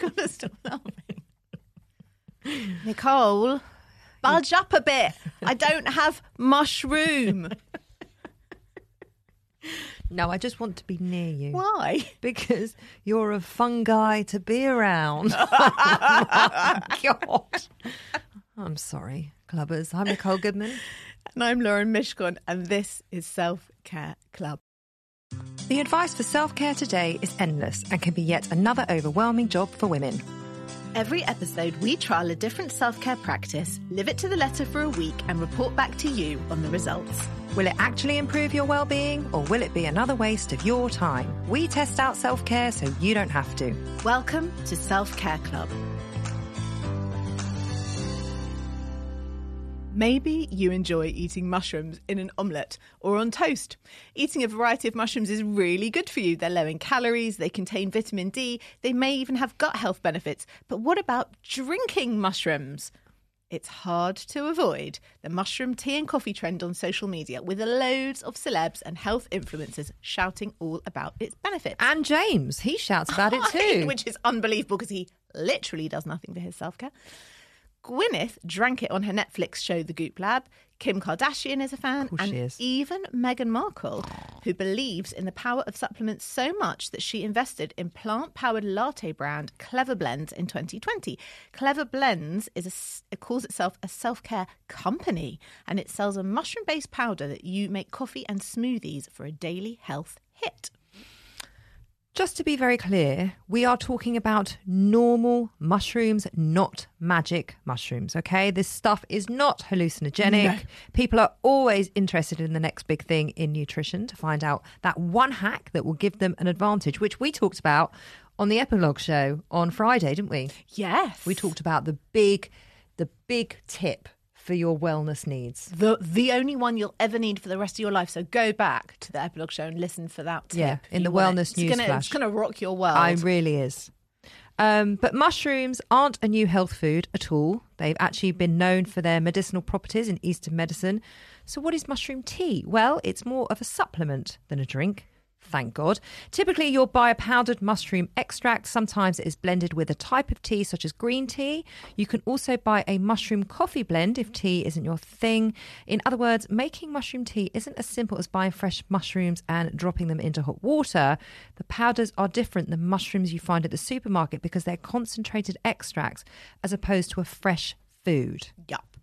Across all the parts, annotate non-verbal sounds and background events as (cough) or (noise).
Gotta stop laughing. Nicole, bulge up a bit. I don't have mushroom. No, I just want to be near you. Why? Because you're a fun guy to be around. (laughs) (laughs) oh God. I'm sorry, clubbers. I'm Nicole Goodman. And I'm Lauren Mishcon, and this is Self Care Club. The advice for self care today is endless and can be yet another overwhelming job for women. Every episode, we trial a different self care practice, live it to the letter for a week, and report back to you on the results. Will it actually improve your well being or will it be another waste of your time? We test out self care so you don't have to. Welcome to Self Care Club. Maybe you enjoy eating mushrooms in an omelette or on toast. Eating a variety of mushrooms is really good for you. They're low in calories, they contain vitamin D, they may even have gut health benefits. But what about drinking mushrooms? It's hard to avoid the mushroom tea and coffee trend on social media with loads of celebs and health influencers shouting all about its benefits. And James, he shouts about it (laughs) too. Which is unbelievable because he literally does nothing for his self care. Gwyneth drank it on her Netflix show The Goop Lab. Kim Kardashian is a fan, and even Meghan Markle, who believes in the power of supplements so much that she invested in plant-powered latte brand Clevr Blends in 2020. Clevr Blends is a it calls itself a self-care company, and it sells a mushroom-based powder that you make coffee and smoothies for a daily health hit. Just to be very clear, we are talking about normal mushrooms, not magic mushrooms, okay? This stuff is not hallucinogenic. People are always interested in the next big thing in nutrition to find out that one hack that will give them an advantage, which we talked about on the epilogue show on Friday, didn't we? Yes, We talked about the big the big tip for your wellness needs. the the only one you'll ever need for the rest of your life. So go back to the epilogue show and listen for that tip. Yeah, in the it. wellness newsflash. It's going to rock your world. I really is. Um, but mushrooms aren't a new health food at all. They've actually been known for their medicinal properties in Eastern medicine. So, what is mushroom tea? Well, it's more of a supplement than a drink. Thank God. Typically, you'll buy a powdered mushroom extract. Sometimes it is blended with a type of tea, such as green tea. You can also buy a mushroom coffee blend if tea isn't your thing. In other words, making mushroom tea isn't as simple as buying fresh mushrooms and dropping them into hot water. The powders are different than mushrooms you find at the supermarket because they're concentrated extracts as opposed to a fresh food. Yup.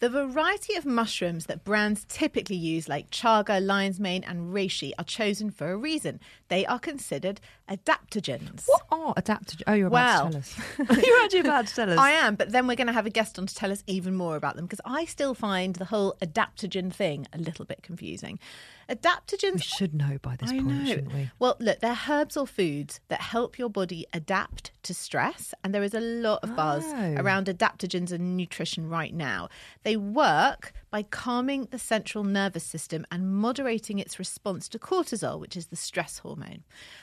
The variety of mushrooms that brands typically use, like chaga, lion's mane, and reishi, are chosen for a reason. They are considered adaptogens. What are adaptogens? Oh, you're about Well, to tell us. (laughs) (laughs) you're actually about to tell us. I am, but then we're going to have a guest on to tell us even more about them because I still find the whole adaptogen thing a little bit confusing. Adaptogens we should know by this I point, know. shouldn't we? Well, look, they're herbs or foods that help your body adapt to stress, and there is a lot of buzz Oh. around adaptogens and nutrition right now. They work by calming the central nervous system and moderating its response to cortisol, which is the stress hormone.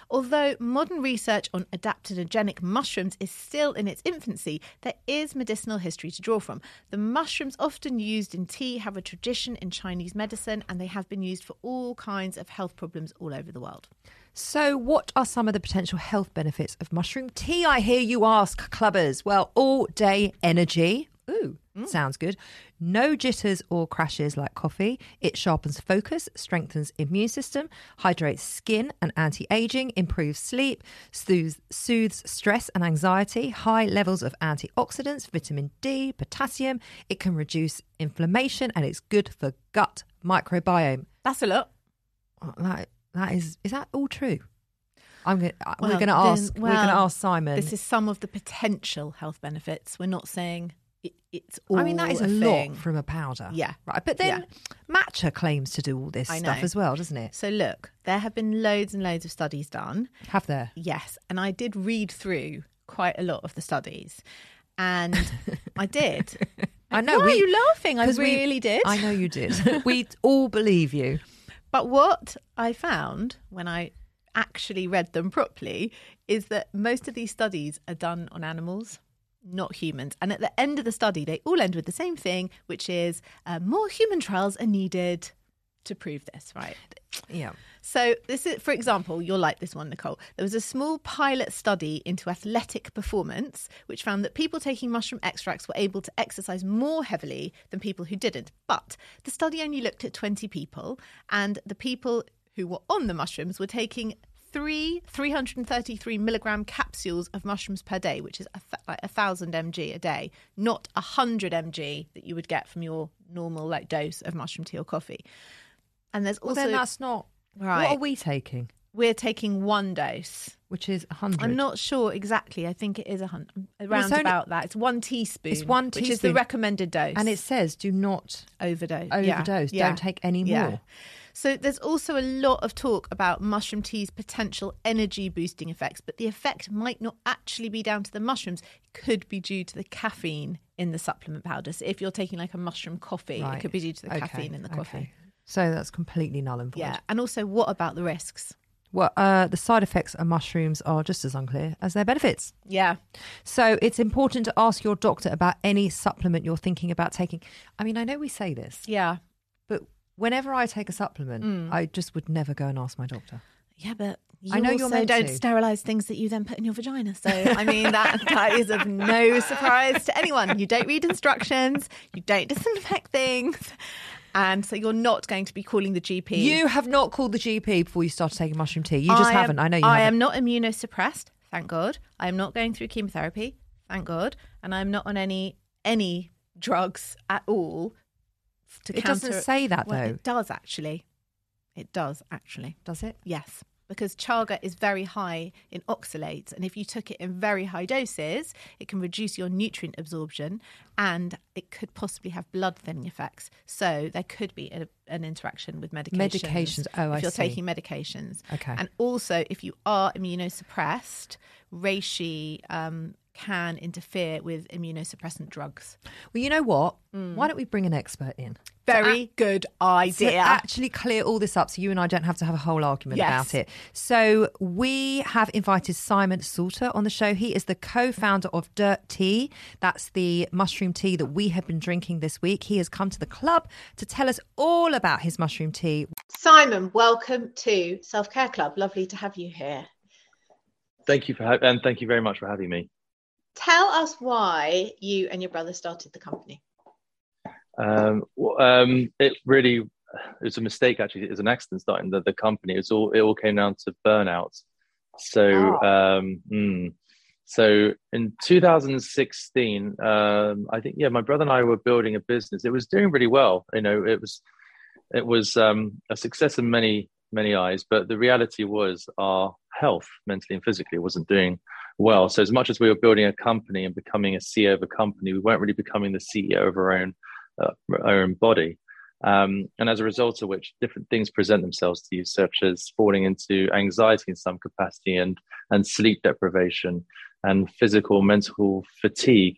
Although modern research on adaptogenic mushrooms is still in its infancy, there is medicinal history to draw from. The mushrooms often used in tea have a tradition in Chinese medicine, and they have been used for all kinds of health problems all over the world. So, what are some of the potential health benefits of mushroom tea? I hear you ask, clubbers. Well, all day energy. Ooh. Mm. Sounds good. No jitters or crashes like coffee. It sharpens focus, strengthens immune system, hydrates skin and anti-aging, improves sleep, soothes, soothes stress and anxiety, high levels of antioxidants, vitamin D, potassium. It can reduce inflammation and it's good for gut microbiome. That's a lot. That, that is is that all true? I'm going. to uh, we're going to ask. we're going to ask Simon. This is some of the potential health benefits. We're not saying it, it's all. I mean, that is a, thing. lot from a powder. Yeah. Right. But then Matcha claims to do all this stuff as well, doesn't it? So look, there have been loads and loads of studies done. Have there? Yes, and I did read through quite a lot of the studies, and I did. (laughs) I know. Why we, are you laughing? I 'cause we- really did. I know you did. (laughs) we all believe you. But what I found when I actually read them properly is that most of these studies are done on animals, not humans. And at the end of the study, they all end with the same thing, which is uh, more human trials are needed to prove this, right? Yeah. So, this is, for example, you'll like this one, Nicole. There was a small pilot study into athletic performance, which found that people taking mushroom extracts were able to exercise more heavily than people who didn't. But the study only looked at 20 people, and the people who were on the mushrooms were taking three 333 milligram capsules of mushrooms per day, which is a, th- like a thousand mg a day, not a hundred mg that you would get from your normal like dose of mushroom tea or coffee. And there's Well, also then that's not. Right. What are we taking? we're taking one dose. Which is 100. I'm not sure exactly. I think it is a hundred, around only- about that. It's one teaspoon. It's one which is the recommended dose. And it says do not overdose. Overdose. yeah, Don't take any yeah. So there's also a lot of talk about mushroom tea's potential energy boosting effects, but the effect might not actually be down to the mushrooms. It could be due to the caffeine in the supplement powder. So if you're taking like a mushroom coffee, Right. it could be due to the Okay, caffeine in the coffee. okay. So that's completely null and void. Yeah. And also, what about the risks? Well, uh, the side effects of mushrooms are just as unclear as their benefits. Yeah. So it's important to ask your doctor about any supplement you're thinking about taking. I mean, I know we say this, Yeah. Whenever I take a supplement, Mm. I just would never go and ask my doctor. Yeah, but you I know also don't to. sterilize things that you then put in your vagina. So (laughs) I mean that that is of no surprise to anyone. You don't read instructions, you don't disinfect things, and so you're not going to be calling the GP. You have not called the GP before you started taking mushroom tea. You just I am- haven't. I know you I haven't. am not immunosuppressed, thank God. I am not going through chemotherapy, thank God, and I'm not on any any drugs at all. To It doesn't say that, Well, though. It does actually. It does actually. Does it? Yes, because chaga is very high in oxalates, and if you took it in very high doses, it can reduce your nutrient absorption, and it could possibly have blood thinning effects. So there could be a, an interaction with medications. Medications. Oh, if I you're see. taking medications. Okay. And also, if you are immunosuppressed, reishi um, can interfere with immunosuppressant drugs. Well, you know what? Mm. Why don't we bring an expert in? Very good to idea. actually clear all this up so you and I don't have to have a whole argument Yes. about it. So we have invited Simon Salter on the show. He is the co-founder of Dirtea. That's the mushroom tea that we have been drinking this week. He has come to the club to tell us all about his mushroom tea. Simon, welcome to Self Care Club. Lovely to have you here. Thank you for ha- and thank you very much for having me. Tell us why you and your brother started the company. Um, um, it really it was a mistake actually. It was an accident starting the, the company. It was all it all came down to burnout. So um, mm, so in 2016, um, I think yeah, my brother and I were building a business. It was doing really well. You know, it was it was um, a success in many many eyes, but the reality was our health, mentally and physically, wasn't doing well. So as much as we were building a company and becoming a CEO of a company, we weren't really becoming the CEO of our own uh, our own body. Um, and as a result of which, different things present themselves to you, such as falling into anxiety in some capacity and and sleep deprivation and physical mental fatigue.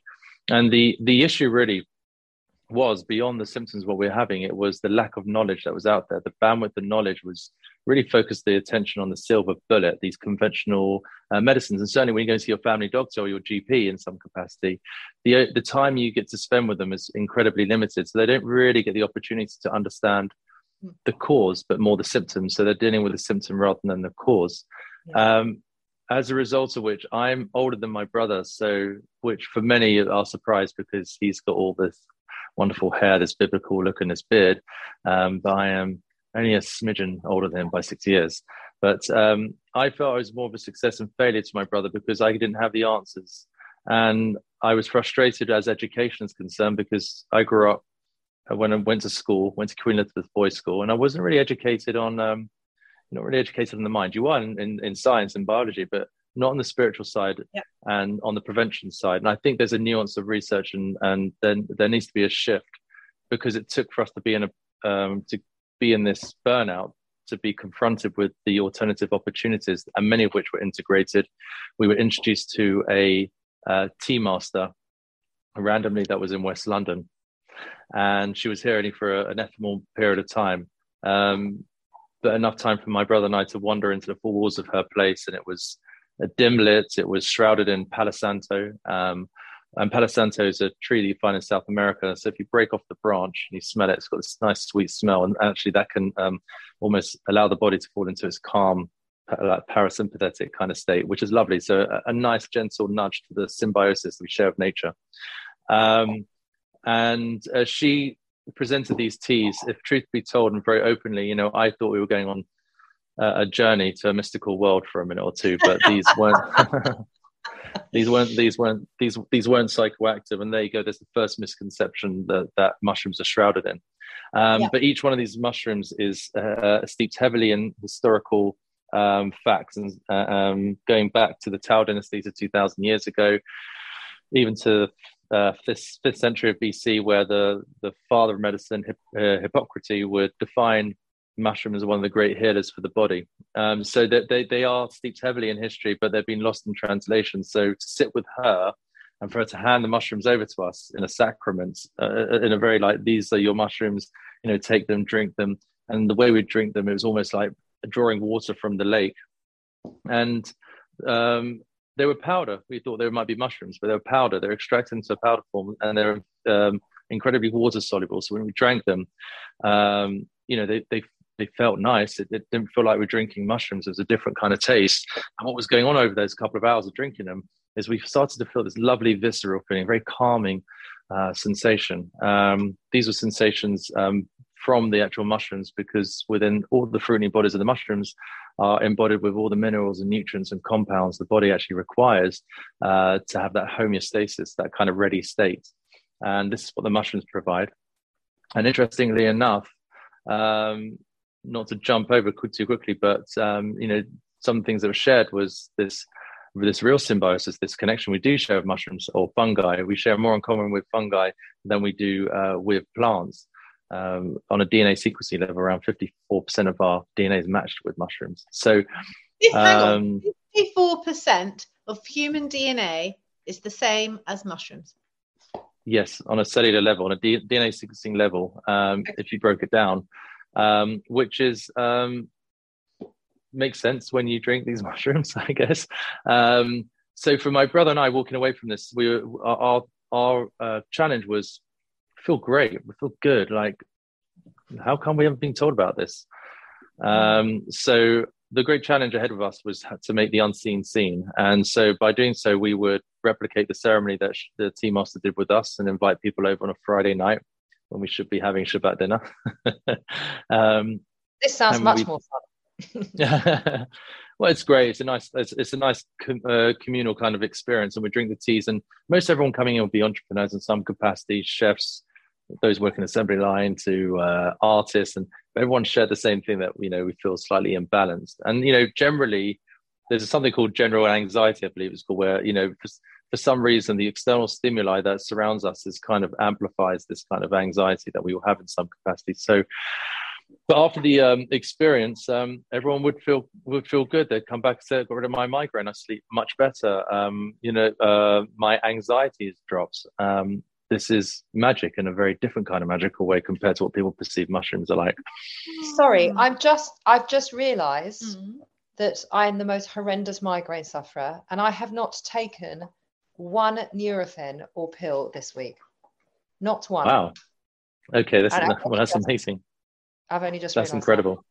And the the issue really was beyond the symptoms what we're having it was the lack of knowledge that was out there the bandwidth of knowledge was really focus the attention on the silver bullet these conventional uh, medicines. And certainly when you go to your family doctor or your gp in some capacity the the time you get to spend with them is incredibly limited. So they don't really get the opportunity to understand the cause but more the symptoms. So they're dealing with the symptom rather than the cause. Um, as a result of which I'm older than my brother, so which for many are surprised because he's got all this wonderful hair, this biblical look, and this beard. Um, but I am only a smidgen older than him by six years. But um, I felt I was more of a success and failure to my brother because I didn't have the answers. And I was frustrated as education is concerned because I grew up uh, when I went to school, went to Queen Elizabeth Boys School, and I wasn't really educated on, um, not really educated in the mind. You are in, in, in, science and biology, but not on the spiritual side yeah. and on the prevention side. And I think there's a nuance of research, and and then there needs to be a shift because it took for us to be in a um, to be in this burnout to be confronted with the alternative opportunities, and many of which were integrated. We were introduced to a uh, tea master randomly that was in West London, and she was here only for a, an ephemeral period of time. Um, but enough time for my brother and I to wander into the four walls of her place, and it was a dim lit. It was shrouded in Palo Santo. Um, and Palo Santo is a tree that you find in South America. So if you break off the branch and you smell it, it's got this nice sweet smell, and actually that can um, almost allow the body to fall into its calm, parasympathetic kind of state, which is lovely. So a, a nice gentle nudge to the symbiosis we share with nature. Um, and uh, she presented these teas. If truth be told, and very openly, you know, I thought we were going on a journey to a mystical world for a minute or two, but these weren't. (laughs) these weren't these weren't these these weren't psychoactive and there you go there's the first misconception that that mushrooms are shrouded in um, yeah. but each one of these mushrooms is uh, steeped heavily in historical um, facts and uh, um, going back to the Tao dynasty to 2000 years ago even to uh, fifth, fifth century of BC, where the, the father of medicine, Hip, uh, Hippocrates, would define mushroom as one of the great healers for the body. Um, so that they, they are steeped heavily in history, but they've been lost in translation. So to sit with her and for her to hand the mushrooms over to us in a sacrament, uh, in a very like, these are your mushrooms, you know, take them, drink them. And the way we drink them, it was almost like drawing water from the lake. And um, they were powder. We thought they might be mushrooms, but they were powder. They're extracted into powder form and they're um, incredibly water soluble. So when we drank them, um, you know, they, they they felt nice. It, it, didn't feel like we're drinking mushrooms. It was a different kind of taste. And what was going on over those couple of hours of drinking them is we started to feel this lovely visceral feeling, very calming uh, sensation. Um, these were sensations um, from the actual mushrooms because within all the fruiting bodies of the mushrooms are embodied with all the minerals and nutrients and compounds the body actually requires uh, to have that homeostasis, that kind of ready state. And this is what the mushrooms provide. And interestingly enough, um, not to jump over too quickly, but um, you know, some things that were shared was this this real symbiosis, this connection we do share with mushrooms or fungi. We share more in common with fungi than we do uh, with plants. Um, on a DNA sequencing level, around 54% of our DNA is matched with mushrooms. So, um, 54% of human DNA is the same as mushrooms. Yes, on a cellular level, on a D- DNA sequencing level, um, okay. if you broke it down, um, which is um, makes sense when you drink these (laughs) mushrooms, I guess. Um, so for my brother and I walking away from this, we were, our our uh, challenge was feel great, we feel good. Like, how come we haven't been told about this? Um, so the great challenge ahead of us was to make the unseen seen, and so by doing so, we would replicate the ceremony that the tea master did with us and invite people over on a Friday night when we should be having Shabbat dinner. (laughs) um, this sounds much we, more fun. (laughs) well, it's great. It's a nice, it's, it's a nice com, uh, communal kind of experience, and we drink the teas. And most everyone coming in will be entrepreneurs in some capacity, chefs, those working assembly line, to uh, artists, and everyone shared the same thing that you know we feel slightly imbalanced. And you know, generally, there's something called general anxiety, I believe it's called, where you know for some reason the external stimuli that surrounds us is kind of amplifies this kind of anxiety that we will have in some capacity. So but after the um, experience um, everyone would feel would feel good. They'd come back and say got rid of my migraine. I sleep much better. Um, you know uh, my anxiety drops. Um, this is magic in a very different kind of magical way compared to what people perceive mushrooms are like. Sorry i'm just i've just realized mm. that i'm the most horrendous migraine sufferer and i have not taken one Nurofen or pill this week. Not one. Wow. Okay, that's, (laughs) well, that's just, amazing. I've only just That's incredible. That.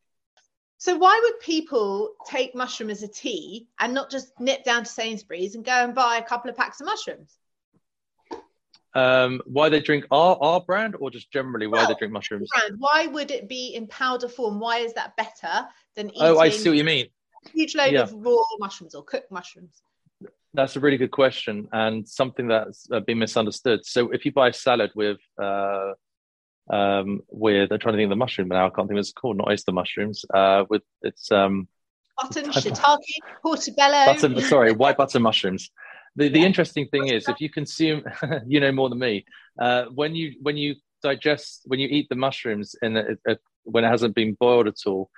So why would people take mushroom as a tea and not just nip down to Sainsbury's and go and buy a couple of packs of mushrooms? Um, why they drink our our brand, or just generally why Well, they drink mushrooms? Brand, why would it be in powder form? Why is that better than eating Oh, I see what you mean. a huge load Yeah. of raw mushrooms or cooked mushrooms? That's a really good question and something that's been misunderstood. So if you buy a salad with uh, um, with I'm trying to think of the mushroom now. I can't think what it's called. Not oyster mushrooms. Uh, with it's um, Button, shiitake, portobello. butter, sorry, white butter mushrooms. The the interesting thing is, if you consume, (laughs) you know more than me. Uh, when you when you digest when you eat the mushrooms in a, a, when it hasn't been boiled at all,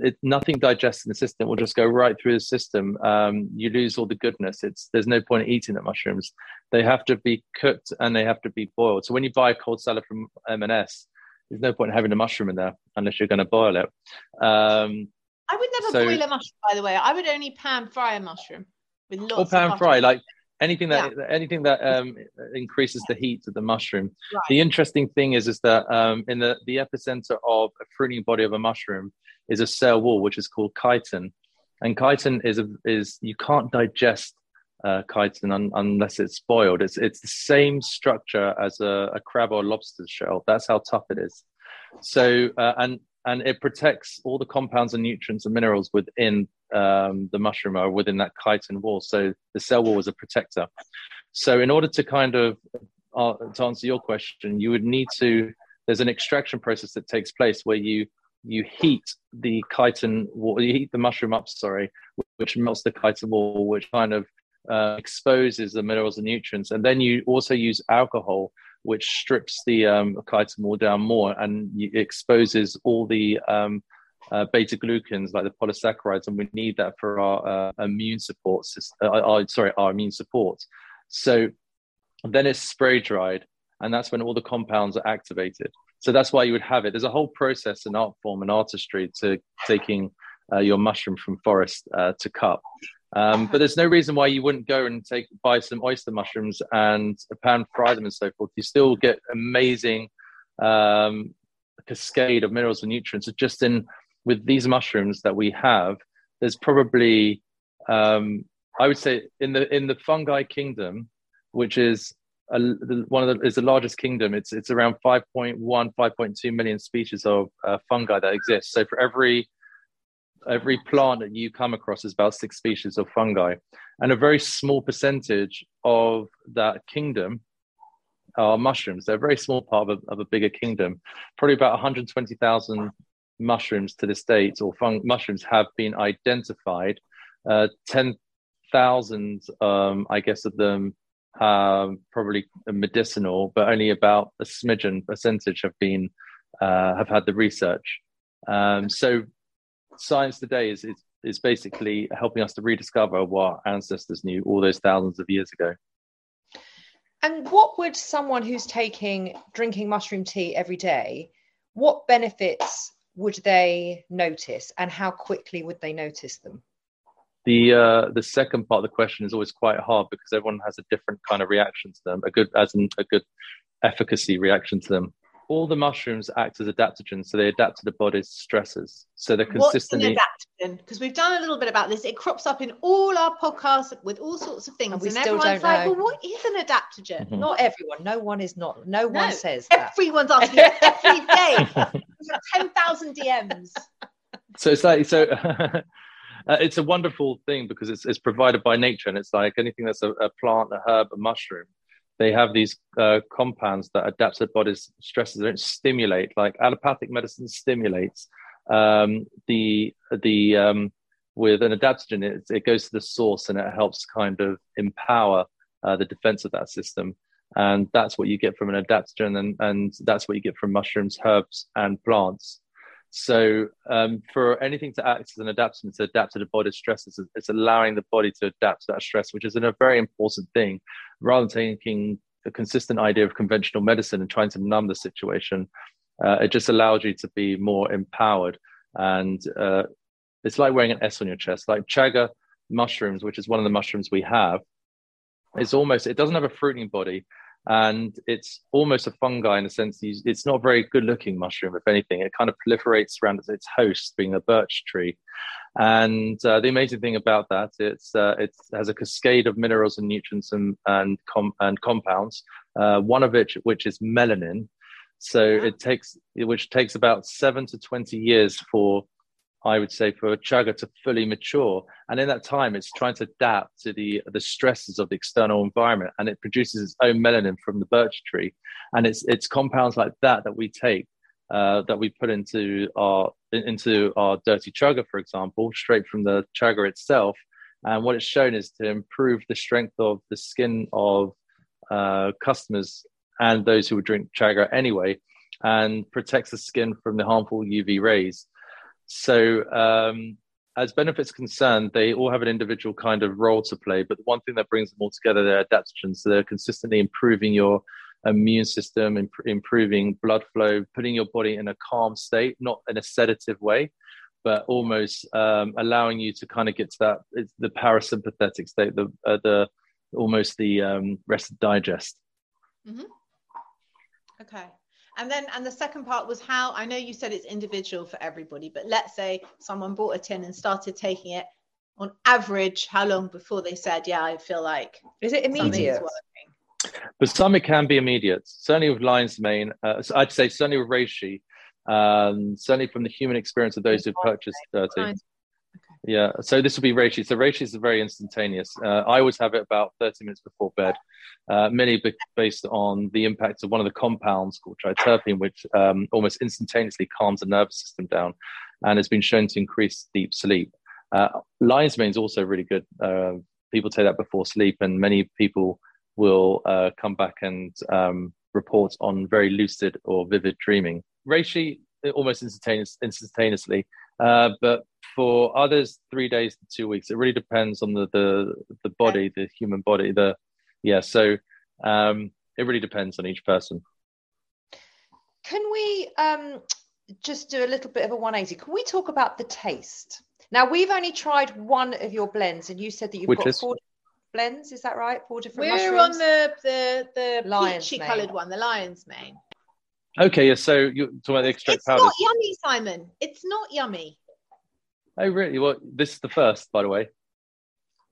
it, nothing digests in the system. Will just go right through the system. Um, you lose all the goodness. It's there's no point eating the mushrooms. They have to be cooked and they have to be boiled. So when you buy a cold salad from M&S, there's no point in having a mushroom in there unless you're going to boil it. Um, I would never So- boil a mushroom, by the way. I would only pan fry a mushroom with lots or of pan fry, like anything that anything that um, increases the heat of the mushroom. Right. The interesting thing is is that um, in the the epicenter of a fruiting body of a mushroom is a cell wall, which is called chitin, and chitin is a, is you can't digest uh, chitin un, unless it's boiled. It's it's the same structure as a, a crab or lobster shell. That's how tough it is. So uh, and and it protects all the compounds and nutrients and minerals within um, the mushroom or within that chitin wall. So the cell wall is a protector. So in order to kind of uh, to answer your question, you would need to. There's an extraction process that takes place where you you heat the chitin you heat the mushroom up, sorry, which melts the chitin wall, which kind of uh, exposes the minerals and nutrients, and then you also use alcohol, which strips the um, chitin wall down more and exposes all the um, uh, beta glucans like the polysaccharides, and we need that for our uh, immune support system. Uh, our, sorry, our immune support. So then it's spray dried, and that's when all the compounds are activated. So that's why you would have it. There's a whole process and art form and artistry to taking uh, your mushroom from forest uh, to cup. Um, but there's no reason why you wouldn't go and take buy some oyster mushrooms and pan fry them and so forth. You still get amazing um, cascade of minerals and nutrients. So just in with these mushrooms that we have, there's probably um, I would say in the in the fungi kingdom, which is a, one of the is the largest kingdom. It's it's around 5.1, 5.2 million species of uh, fungi that exist. So for every every plant that you come across is about six species of fungi, and a very small percentage of that kingdom are mushrooms. They're a very small part of a, of a bigger kingdom. Probably about 120,000 mushrooms to this date, or fung- mushrooms have been identified. Uh, 10,000, um, I guess, of them um, probably medicinal, but only about a smidgen percentage have been uh, have had the research. Um, so science today is, is is basically helping us to rediscover what our ancestors knew all those thousands of years ago. And what would someone who's taking drinking mushroom tea every day, what benefits would they notice and how quickly would they notice them? The uh, the second part of the question is always quite hard because everyone has a different kind of reaction to them. A good as in a good efficacy reaction to them. All the mushrooms act as adaptogens, so they adapt to the body's stresses. So they're What's consistently an adaptogen? Because we've done a little bit about this. It crops up in all our podcasts with all sorts of things. And we And, still everyone's don't like, know. well, what is an adaptogen? Mhm. Not everyone. No one is not. No, No, one says that. Everyone's (laughs) asking every day. We have ten thousand DMs. so it's like so (laughs) uh, it's a wonderful thing because it's, it's provided by nature and it's like anything that's a, a plant a herb a mushroom they have these uh, compounds that adapt to the body's stresses. They don't stimulate like allopathic medicine stimulates um, the the um, with an adaptogen it, it goes to the source and it helps kind of empower uh, the defense of that system. And that's what you get from an adaptogen and, and that's what you get from mushrooms herbs and plants so um, for anything to act as an adaptogen to adapt to the body's stresses, it's, it's allowing the body to adapt to that stress, which is a very important thing. Rather than taking a consistent idea of conventional medicine and trying to numb the situation, uh, it just allows you to be more empowered. And uh, it's like wearing an S on your chest. Like chaga mushrooms, which is one of the mushrooms we have, it's almost it doesn't have a fruiting body and it's almost a fungi in a sense it's not a very good looking mushroom if anything it kind of proliferates around its host being a birch tree And uh, the amazing thing about that, it's uh, it has a cascade of minerals and nutrients and and, com- and compounds. Uh, one of which which is melanin. So it takes which takes about seven to twenty years for I would say for a chaga to fully mature. And in that time, it's trying to adapt to the the stresses of the external environment, and it produces its own melanin from the birch tree. And it's it's compounds like that that we take uh, that we put into our into our Dirtea chaga, for example, straight from the chaga itself. And what it's shown is to improve the strength of the skin of uh, customers and those who would drink chaga anyway, and protects the skin from the harmful UV rays. So, um, as benefits concerned, they all have an individual kind of role to play. But the one thing that brings them all together, they're adaptogens. So they're consistently improving your immune system, imp- improving blood flow, putting your body in a calm state, not in a sedative way, but almost um, allowing you to kind of get to that it's the parasympathetic state, the uh, the almost the um, rest digest. Mm-hmm. Okay. And then, and the second part was how I know you said it's individual for everybody, but let's say someone bought a tin and started taking it on average, how long before they said, Yeah, I feel like is it immediate? But some it can be immediate. Certainly with lion's mane, uh, so I'd say certainly with reishi, um, certainly from the human experience of those who have purchased Dirtea. Yeah, so this will be reishi. So reishi is very instantaneous. Uh, I always have it about 30 minutes before bed, uh, mainly based on the impact of one of the compounds called triterpene, which um, almost instantaneously calms the nervous system down and has been shown to increase deep sleep. Uh, lion's mane is also really good. Uh, people take that before sleep, and many people will uh, come back and um, report on very lucid or vivid dreaming. Reishi, almost instantaneous, instantaneously, uh, but for others, three days to two weeks. It really depends on the the, the body, the human body. The yeah, so um, it really depends on each person. Can we um, just do a little bit of a 180? Can we talk about the taste? Now we've only tried one of your blends, and you said that you've Which got is? four blends. Is that right? Four different. We're mushrooms? on the the the lion's peachy coloured one, the lion's mane. Okay, yeah. So you're talking about the extract it's powder. It's not yummy, Simon. It's not yummy. Oh, really? Well, this is the first, by the way.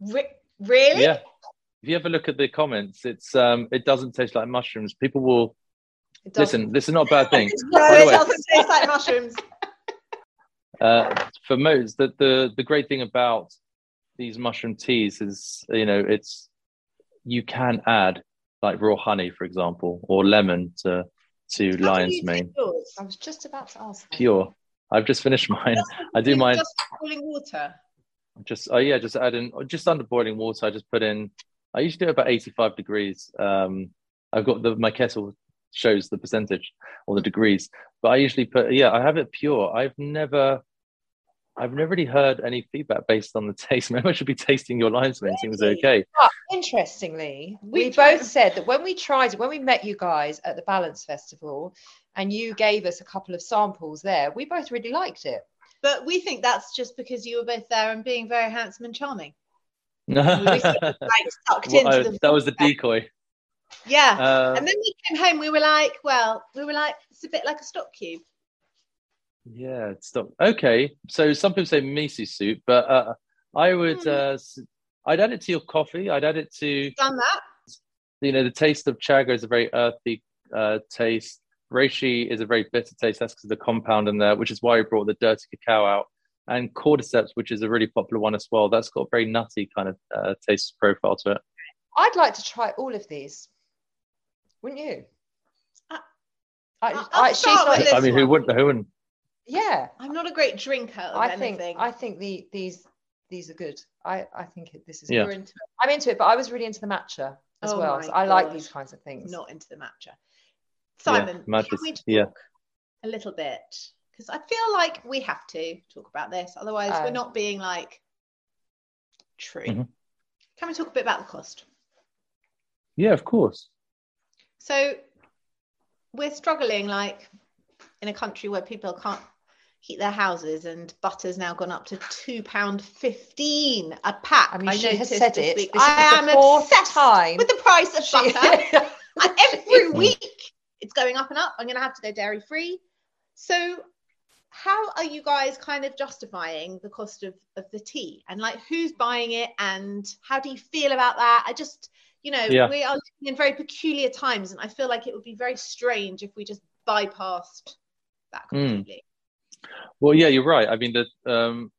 Re- really? Yeah. If you ever look at the comments, it's um, it doesn't taste like mushrooms. People will listen. This is not a bad thing. (laughs) no, it way, doesn't taste like mushrooms. (laughs) (laughs) Uh, for most, the, the the great thing about these mushroom teas is you know it's you can add like raw honey for example or lemon to to How lion's mane i was just about to ask pure i've just finished mine. just, i do mine. just boiling water. Just oh yeah just add in just under boiling water i just put in i usually do about 85 degrees um i've got the my kettle shows the percentage or the degrees but i usually put yeah i have it pure. I've never I've never really heard any feedback based on the (laughs) taste. Maybe I should be tasting your lion's mane. It was okay. But interestingly, we, we both said that when we tried it, when we met you guys at the Balance Festival, and you gave us a couple of samples there, we both really liked it. But we think that's just because you were both there and being very handsome and charming. (laughs) No, like, well, the that was the decoy. Yeah, uh, and then we came home. We were like, well, we were like, it's a bit like a stock cube. Yeah, stop. Okay, so some people say miso soup, but uh, I would. Mm. Uh, I'd add it to your coffee. I'd add it to. Done that. You know, the taste of chaga is a very earthy uh, taste. Reishi is a very bitter taste. That's because of the compound in there, which is why we brought the Dirtea cacao out. And cordyceps, which is a really popular one as well, that's got a very nutty kind of uh, taste profile to it. I'd like to try all of these. Wouldn't you? Uh, I, I, I, she's like, I mean, who wouldn't? Who wouldn't? Yeah, I'm not a great drinker. I anything. think I think the these these are good. I I think it, this is. Yeah. Into I'm into it, but I was really into the matcha as oh well. So I like these kinds of things. Not into the matcha. Simon, yeah, can we talk yeah. a little bit? Because I feel like we have to talk about this. Otherwise, we're oh. not being like true. Mm-hmm. Can we talk a bit about the cost? Yeah, of course. So we're struggling like in a country where people can't heat their houses and butter's now gone up to two pound fifteen a pack. I mean, I she has said it. This I am obsessed time with the price of she... butter. (laughs) and every (laughs) week it's going up and up. I'm going to have to go dairy free. So how are you guys kind of justifying the cost of, of the tea and like who's buying it and how do you feel about that? I just, you know, yeah. we are living in very peculiar times and I feel like it would be very strange if we just bypassed that completely. Mm. Well, yeah, you're right. I mean, the, um,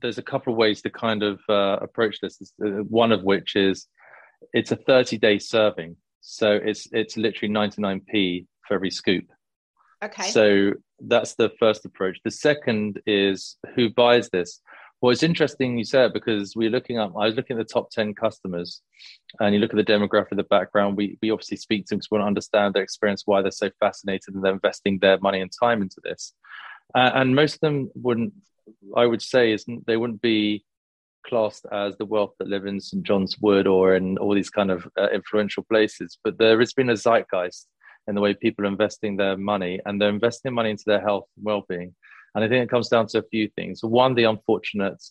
there's a couple of ways to kind of uh, approach this. Uh, one of which is it's a 30 day serving, so it's it's literally 99p for every scoop. Okay. So that's the first approach. The second is who buys this. Well, it's interesting you said because we're looking up. I was looking at the top ten customers, and you look at the demographic, the background. We we obviously speak to them because we want to understand their experience, why they're so fascinated, and they're investing their money and time into this. Uh, and most of them wouldn't. I would say is they wouldn't be classed as the wealth that live in St John's Wood or in all these kind of uh, influential places. But there has been a zeitgeist in the way people are investing their money, and they're investing money into their health and well-being. And I think it comes down to a few things. One, the unfortunate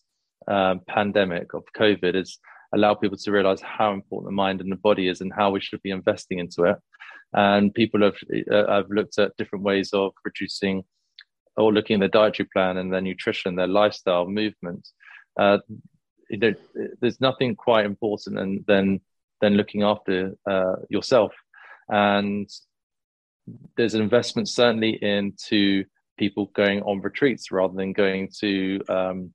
um, pandemic of COVID has allowed people to realize how important the mind and the body is, and how we should be investing into it. And people have uh, have looked at different ways of reducing or looking at their dietary plan and their nutrition, their lifestyle, movement. Uh, know, there's nothing quite important than than, than looking after uh, yourself. And there's an investment certainly into people going on retreats rather than going to um,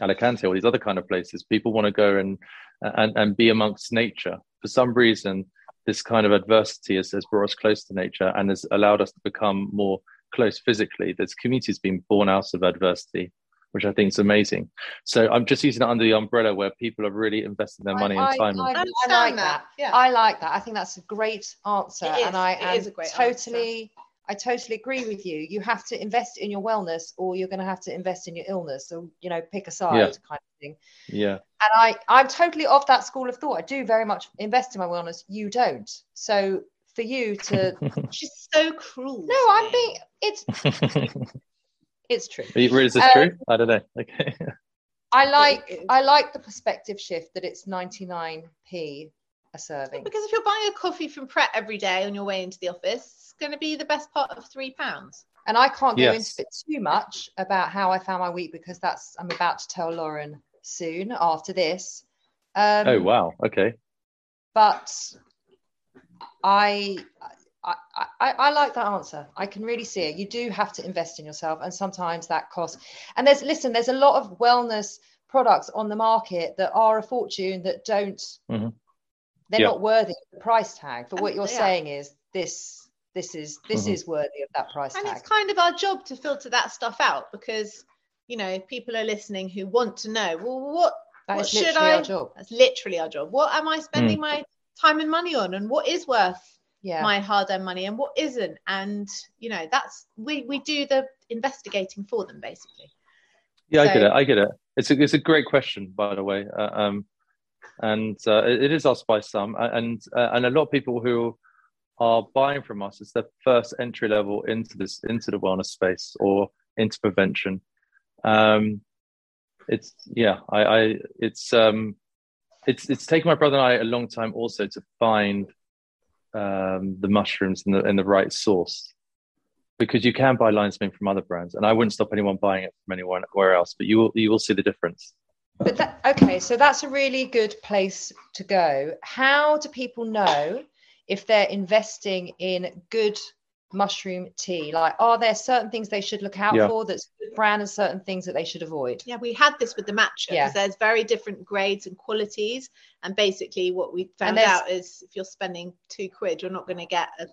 Alicante or these other kind of places. People want to go and, and and be amongst nature. For some reason, this kind of adversity has, has brought us close to nature and has allowed us to become more close physically. There's communities being born out of adversity, which I think is amazing. So I'm just using it under the umbrella where people are really investing their money I, and time. I, I, I like that. that. Yeah. I like that. I think that's a great answer, and I am totally. Answer. I totally agree with you. You have to invest in your wellness, or you're going to have to invest in your illness. So you know, pick a side, yeah. kind of thing. Yeah. And I, I'm totally of that school of thought. I do very much invest in my wellness. You don't. So for you to, (laughs) she's so cruel. No, I'm being. It's (laughs) It's true. Is this um, true? I don't know. Okay. I like I like the perspective shift that it's 99p a serving. Because if you're buying a coffee from Pret every day on your way into the office, it's going to be the best part of three pounds. And I can't go yes. into it too much about how I found my week because that's I'm about to tell Lauren soon after this. Um, oh wow! Okay. But I I, I, I, like that answer. I can really see it. You do have to invest in yourself, and sometimes that costs. And there's listen, there's a lot of wellness products on the market that are a fortune that don't. Mm-hmm. They're not worthy of the price tag. But what you're yeah. saying is this this is this mm-hmm. is worthy of that price tag. and tag. it's kind of our job to filter that stuff out because you know people are listening who want to know. Well, what that what should I? That's literally our job. What am I spending mm. my time and money on, and what is worth yeah. my hard-earned money and what isn't and you know that's we we do the investigating for them basically yeah so, i get it i get it it's a, it's a great question by the way uh, um and uh, it is asked by some. And uh, and a lot of people who are buying from us it's their first entry level into this into the wellness space or into prevention. Um it's yeah i i it's um it's it's taken my brother and i a long time also to find um, the mushrooms in the in the right source. Because you can buy lion's mane from other brands and i wouldn't stop anyone buying it from anywhere else but you will you will see the difference but that, okay so that's a really good place to go how do people know if they're investing in good mushroom tea? Like, are there certain things they should look out yeah. for that's good brand and certain things that they should avoid? Yeah, we had this with the matcha because yeah. there's very different grades and qualities. And basically, what we found out is if you're spending two quid, you're not going to get a,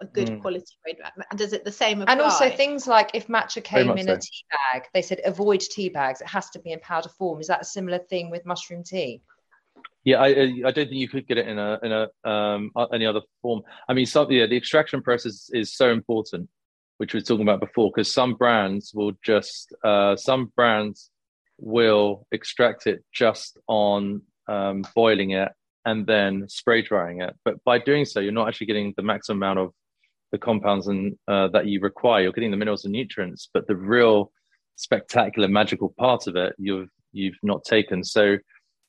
a good mm. quality grade. And does it the same apply? And also things like if matcha came in so. a tea bag, they said avoid tea bags. It has to be in powder form. Is that a similar thing with mushroom tea? Yeah, I, I don't think you could get it in a in a um, any other form. I mean, some, yeah, the extraction process is so important, which we were talking about before, because some brands will just uh, some brands will extract it just on um, boiling it and then spray drying it. But by doing so, you're not actually getting the maximum amount of the compounds and uh, that you require. You're getting the minerals and nutrients, but the real spectacular magical part of it you've you've not taken. So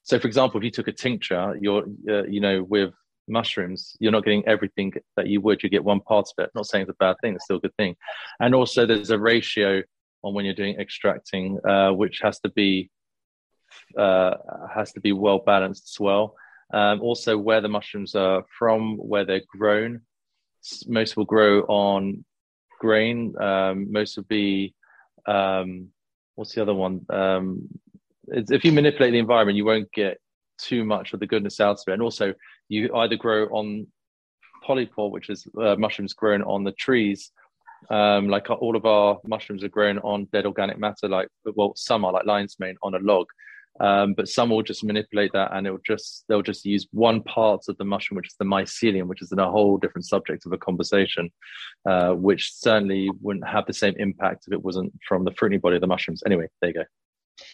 so, for example, if you took a tincture, you're, uh, you know, with mushrooms, you're not getting everything that you would. You get one part of it. not saying it's a bad thing; it's still a good thing. And also, there's a ratio on when you're doing extracting, uh, which has to be uh, has to be well balanced as well. Um, also, where the mushrooms are from, where they're grown. Most will grow on grain. Um, most will be um, what's the other one? Um, if you manipulate the environment, you won't get too much of the goodness out of it. And also, you either grow on polypore, which is uh, mushrooms grown on the trees. Um, like all of our mushrooms are grown on dead organic matter, like well, some are like lion's mane on a log, um, but some will just manipulate that and it'll just they'll just use one part of the mushroom which is the mycelium which is in a whole different subject of a conversation uh, which certainly wouldn't have the same impact if it wasn't from the fruiting body of the mushrooms anyway there you go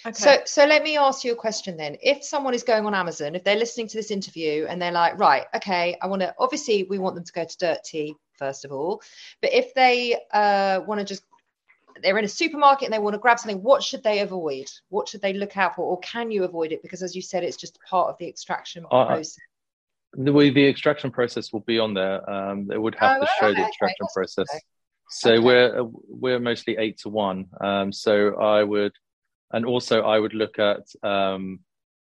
Okay. So, so let me ask you a question then. If someone is going on Amazon, if they're listening to this interview and they're like, right, okay, I want to, obviously, we want them to go to Dirtea first of all, but if they uh, want to just they're in a supermarket and they want to grab something, what should they avoid? What should they look out for, or can you avoid it? Because as you said, it's just part of the extraction uh, process. The the extraction process will be on there. Um, it would have oh, to show okay, the extraction okay. process. Okay. So we're we're mostly eight to one. Um, so I would, and also I would look at um,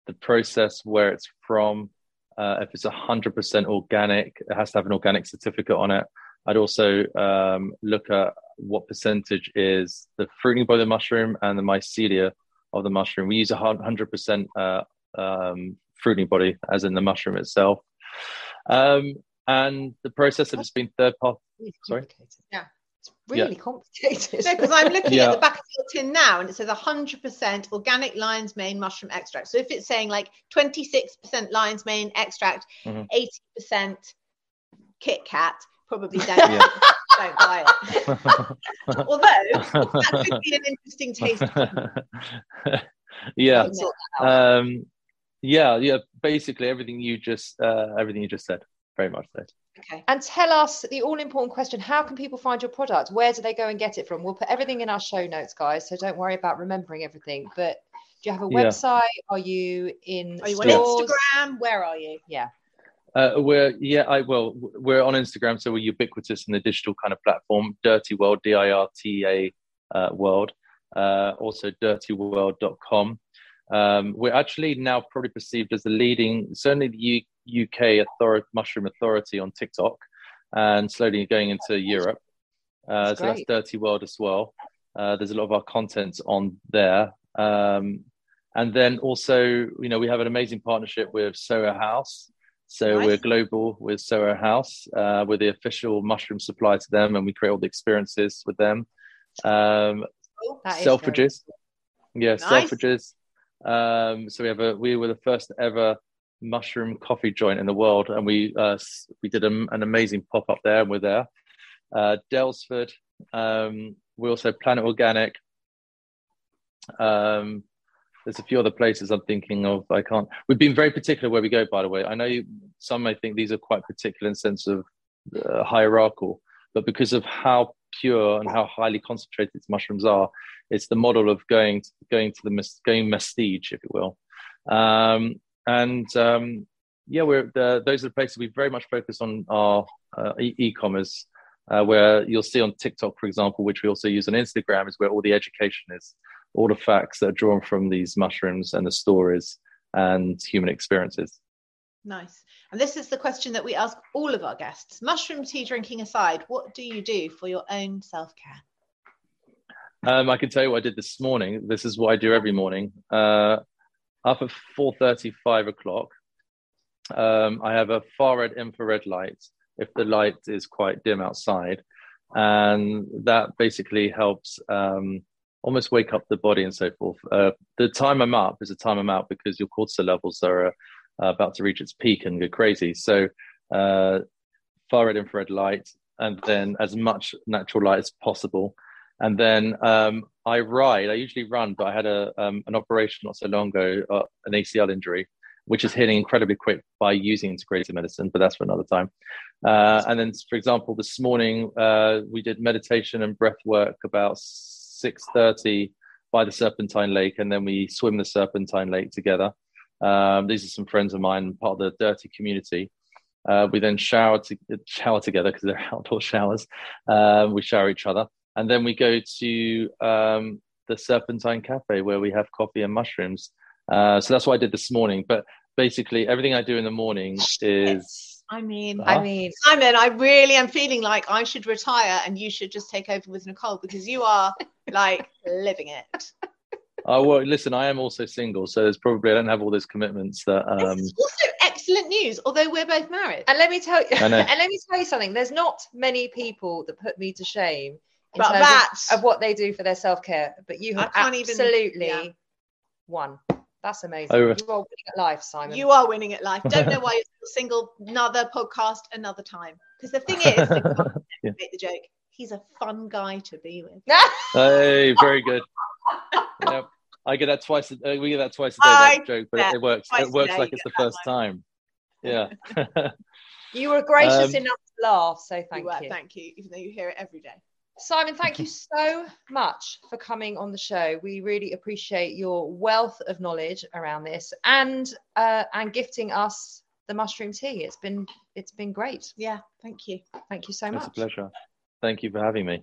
the process where it's from. Uh, if it's hundred percent organic, it has to have an organic certificate on it. I'd also um, look at what percentage is the fruiting body of the mushroom and the mycelia of the mushroom. We use a hundred percent uh, um, fruiting body, as in the mushroom itself. Um, and the process has been third party. Sorry. Yeah. It's really yeah. complicated. No, because I'm looking yeah. at the back of your tin now and it says 100% organic lion's mane mushroom extract. So if it's saying like 26% lion's mane extract, mm-hmm. 80% Kit Kat, probably (laughs) don't, yeah. Don't buy it. (laughs) Although that could be an interesting taste. yeah. Um, yeah, yeah. Basically, everything you just uh, everything you just said, very much so. Okay. And tell us the all important question how can people find your product? Where do they go and get it from? We'll put everything in our show notes, guys. So don't worry about remembering everything. But do you have a website? Yeah. Are you in Are you stores? on Instagram? Where are you? Yeah. Uh, we're yeah, I well, we're on Instagram, so we're ubiquitous in the digital kind of platform. Dirtea World, D I R T A uh, World. Uh, also, dirteaworld.com. Um, we're actually now probably perceived as the leading, certainly the U- UK authority, mushroom authority on TikTok, and slowly going into Europe. Uh, that's so that's Dirtea World as well. Uh, there's a lot of our content on there. Um, and then also, you know, we have an amazing partnership with Soho House. So nice. we're global with Soho House. Uh, we're the official mushroom supplier to them, and we create all the experiences with them. Um, Selfridges, yeah, nice. Selfridges. Um, so we have a we were the first ever mushroom coffee joint in the world, and we uh, we did a, an amazing pop up there, and we're there. Uh, Daylesford. Um, we also Planet Organic. Um, there's a few other places I'm thinking of. I can't. We've been very particular where we go, by the way. I know some may think these are quite particular in sense of uh, hierarchical, but because of how pure and how highly concentrated mushrooms are, it's the model of going to, going to the going mestige, if you will. Um, and um, yeah, we're the, those are the places we very much focus on our uh, e- commerce uh, where you'll see on TikTok, for example, which we also use on Instagram, is where all the education is all the facts that are drawn from these mushrooms and the stories and human experiences. Nice. And this is the question that we ask all of our guests. Mushroom tea drinking aside, what do you do for your own self care? Um, I can tell you what I did this morning. This is what I do every morning. Uh, up at 4.30, 5 o'clock, um, I have a far red infrared light if the light is quite dim outside. And that basically helps um, almost wake up the body and so forth. Uh, the time I'm up is the time I'm out because your cortisol levels are uh, about to reach its peak and go crazy. So, uh, far red infrared light, and then as much natural light as possible. And then um, I ride. I usually run, but I had a um, an operation not so long ago, uh, an ACL injury, which is healing incredibly quick by using integrative medicine. But that's for another time. Uh, and then, for example, this morning uh, we did meditation and breath work about 6.30 by the Serpentine Lake, and then we swim the Serpentine Lake together. Um, these are some friends of mine, part of the Dirtea community. Uh, we then shower to shower together because they're (laughs) outdoor showers. Uh, we shower each other, and then we go to um, the Serpentine Cafe where we have coffee and mushrooms. Uh, so that's what I did this morning. But basically, everything I do in the morning is. I mean, Uh-huh. I mean, Simon, I really am feeling like I should retire and you should just take over with Nicole because you are like living it. Oh well, listen, I am also single, so there's probably I don't have all those commitments that. Um, this is also excellent news, although we're both married. and let me tell you, (laughs) and let me tell you something. There's not many people that put me to shame in But terms that- of, of what they do for their self care. But you have can't even- absolutely yeah. won. That's amazing. Oh, you are winning at life, Simon. You are winning at life. Don't know why you're still single. Another podcast, another time. Because the thing is, Nicole, Yeah. make the joke. He's a fun guy to be with. (laughs) hey, very good. Yep. I get that twice. A, uh, we get that twice a day. I That joke, but bet it works. It works like it's the first time. Yeah. you were gracious Um, enough to laugh, so You thank were, you. Thank you, even though you hear it every day. Simon, thank you so much for coming on the show. We really appreciate your wealth of knowledge around this and uh, and gifting us the mushroom tea. It's been it's been great. Yeah, thank you. Thank you so much. it's a pleasure. Thank you for having me.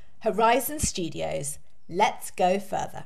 Horizon Studios. Let's go further.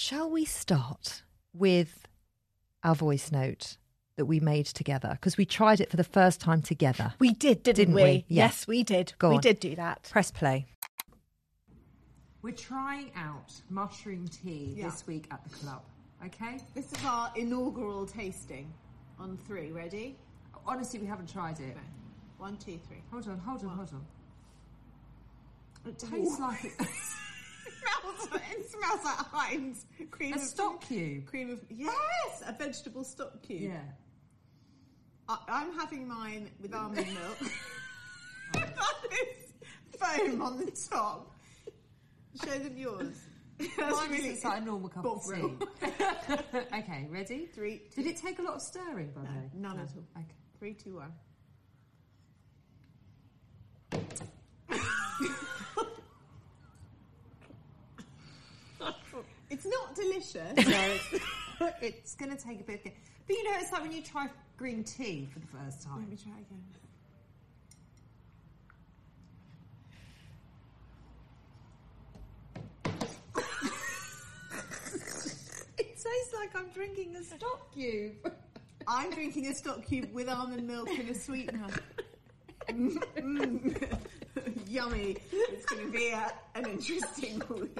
Shall we start with our voice note that we made together? Because we tried it for the first time together. We did, didn't, Didn't we? we? Yeah. Yes, we did. Go we on. did do that. Press play. We're trying out mushroom tea Yeah. this week at the club. Okay? This is our inaugural tasting on three. Ready? Honestly, we haven't tried it. One, two, three. Hold on, hold on, hold on. It tastes like (laughs) it- it smells like Heinz cream a stock cube. cream of yes, a vegetable stock cube. Yeah. I, I'm having mine with almond (laughs) milk. (laughs) I've got this foam on the top. Show them yours. That's Mine really is like a normal cup of tea. (laughs) okay, ready? Three, Did it take a lot of stirring, by the way? none at all. Okay. Three, two, one. It's not delicious. No, (laughs) it's, it's going to take a bit of... But you know, it's like when you try green tea for the first time. Let me try again. (laughs) It tastes like I'm drinking a stock cube. (laughs) I'm drinking a stock cube with almond milk and a sweetener. Yummy. It's going to be a, an interesting week.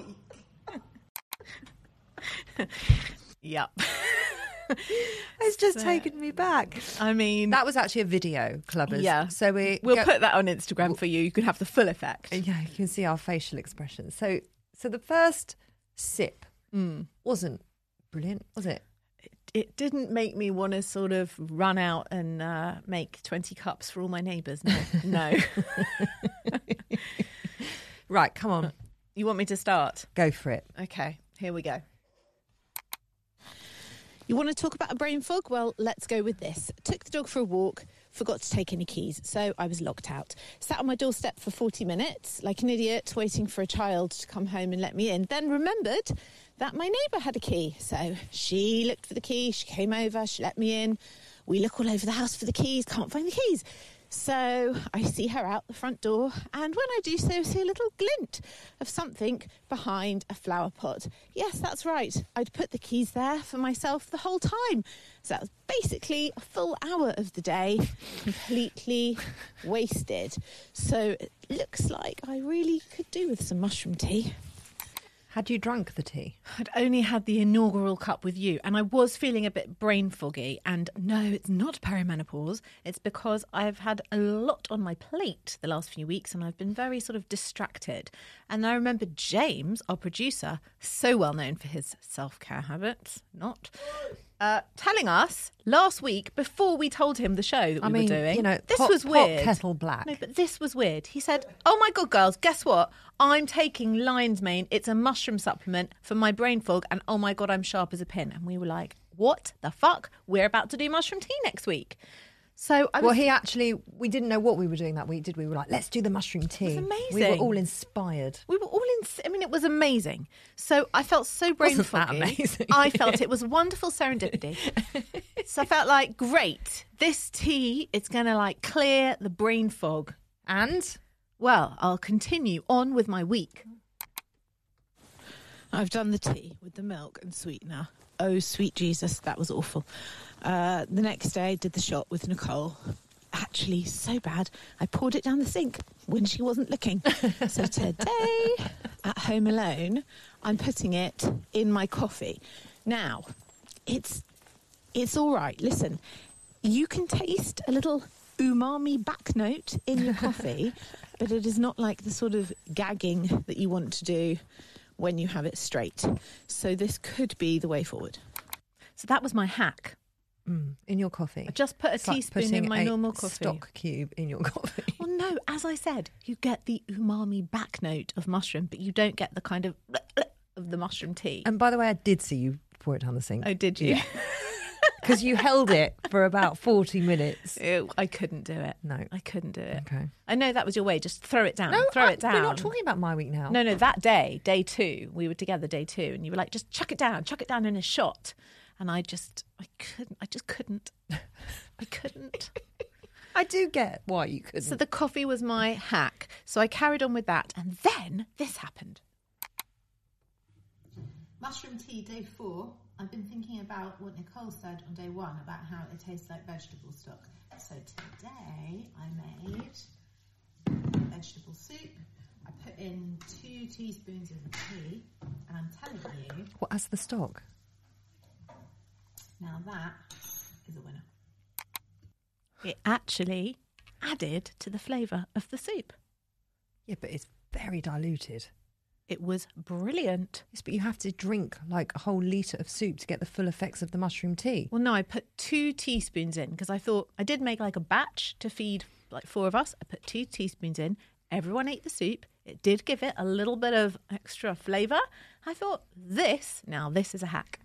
Yep. (laughs) It's just taken me back. I mean, That was actually a video, clubbers. yeah. So we we'll go- put that on Instagram for you. You can have the full effect. Yeah, you can see our facial expressions. So, so the first sip Mm. wasn't brilliant, was it? It didn't make me want to sort of run out and uh, make 20 cups for all my neighbours. No. (laughs) no. Right, come on, You want me to start? go for it. Okay, here we go. You want to talk about a brain fog? Well, let's go with this. Took the dog for a walk, forgot to take any keys, so I was locked out. Sat on my doorstep for 40 minutes, like an idiot, waiting for a child to come home and let me in. Then remembered that my neighbour had a key, so she looked for the key, she came over, she let me in. We look all over the house for the keys, can't find the keys. So I see her out the front door, and when I do so, I see a little glint of something behind a flower pot. Yes, that's right. I'd put the keys there for myself the whole time. So that was basically a full hour of the day completely wasted. So it looks like I really could do with some mushroom tea. Had you drunk the tea? I'd only had the inaugural cup with you, and I was feeling a bit brain foggy. And no, it's not perimenopause. It's because I've had a lot on my plate the last few weeks, and I've been very sort of distracted. And I remember James, our producer, so well known for his self care habits, not. Uh, telling us last week before we told him the show that we I mean, were doing, you know, this pot- was pot weird. kettle black. No, but this was weird. He said, "Oh my god, girls, guess what? I'm taking lion's mane. It's a mushroom supplement for my brain fog, and oh my god, I'm sharp as a pin." And we were like, "What the fuck? We're about to do mushroom tea next week." So I was Well, he actually, we didn't know what we were doing that week, did we? We were like, let's do the mushroom tea. It's amazing. We were all inspired. We were all in. I mean, it was amazing. So I felt so brain Wasn't that amazing? I felt it was wonderful serendipity. so I felt like, great, this tea, it's going to like clear the brain fog. And Well, I'll continue on with my week. I've done the tea with the milk and sweetener. Oh, sweet Jesus, that was awful. Uh, the next day, I did the shot with Nicole. Actually, so bad, I poured it down the sink when she wasn't looking. (laughs) so today, at home alone, I'm putting it in my coffee. Now, it's it's all right. Listen, you can taste a little umami back note in your (laughs) coffee, but it is not like the sort of gagging that you want to do when you have it straight. So this could be the way forward. So that was my hack. Mm, in your coffee. I just put a It's like teaspoon in my normal coffee. Stock cube in your (laughs) coffee. Well, no, as I said, you get the umami back note of mushroom, but you don't get the kind of of the mushroom tea. And by the way, I did see you pour it down the sink oh, did you? because (laughs) you held it for about 40 minutes. Ew, I couldn't do it. No. I couldn't do it. Okay. I know that was your way. Just throw it down. No, throw I- it down. We're not talking about my week now. No, no, that day, day two, we were together day two, and you were like, just chuck it down, chuck it down in a shot. And I just, I couldn't, I just couldn't. I couldn't. (laughs) I do get why you couldn't. So the coffee was my hack. So I carried on with that. And then this happened. Mushroom tea, day four. I've been thinking about what Nicole said on day one about how it tastes like vegetable stock. So today I made vegetable soup. I put in two teaspoons of tea, and I'm telling you, what as the stock? Now that is a winner. It actually added to the flavour of the soup. Yeah, but it's very diluted. It was brilliant. Yes, but you have to drink like a whole litre of soup to get the full effects of the mushroom tea. Well, no, I put two teaspoons in because I thought I did make like a batch to feed like four of us. I put two teaspoons in. Everyone ate the soup. It did give it a little bit of extra flavour. I thought this, now this is a hack.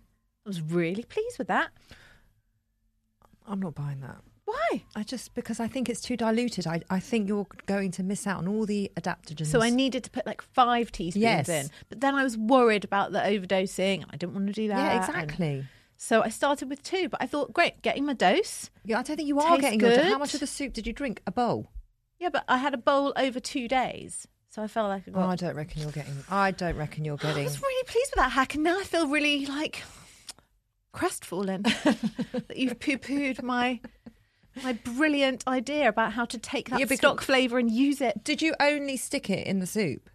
I was really pleased with that. I'm not buying that. Why? I just because I think it's too diluted. I, I think you're going to miss out on all the adaptogens. So I needed to put like five teaspoons Yes. in. But then I was worried about the overdosing I didn't want to do that. Yeah, and- exactly. So I started with two, but I thought, great, getting my dose. Yeah, I don't think you are Tastes getting your. good. How much of the soup did you drink? A bowl. Yeah, but I had a bowl over two days. So I felt like I Oh, I don't reckon you're getting. I don't reckon you're (gasps) getting I getting. was really pleased with that hack, and now I feel really like crestfallen (laughs) that you've poo-pooed my My brilliant idea about how to take that Yeah, stock flavour and use it. Did you only stick it in the soup?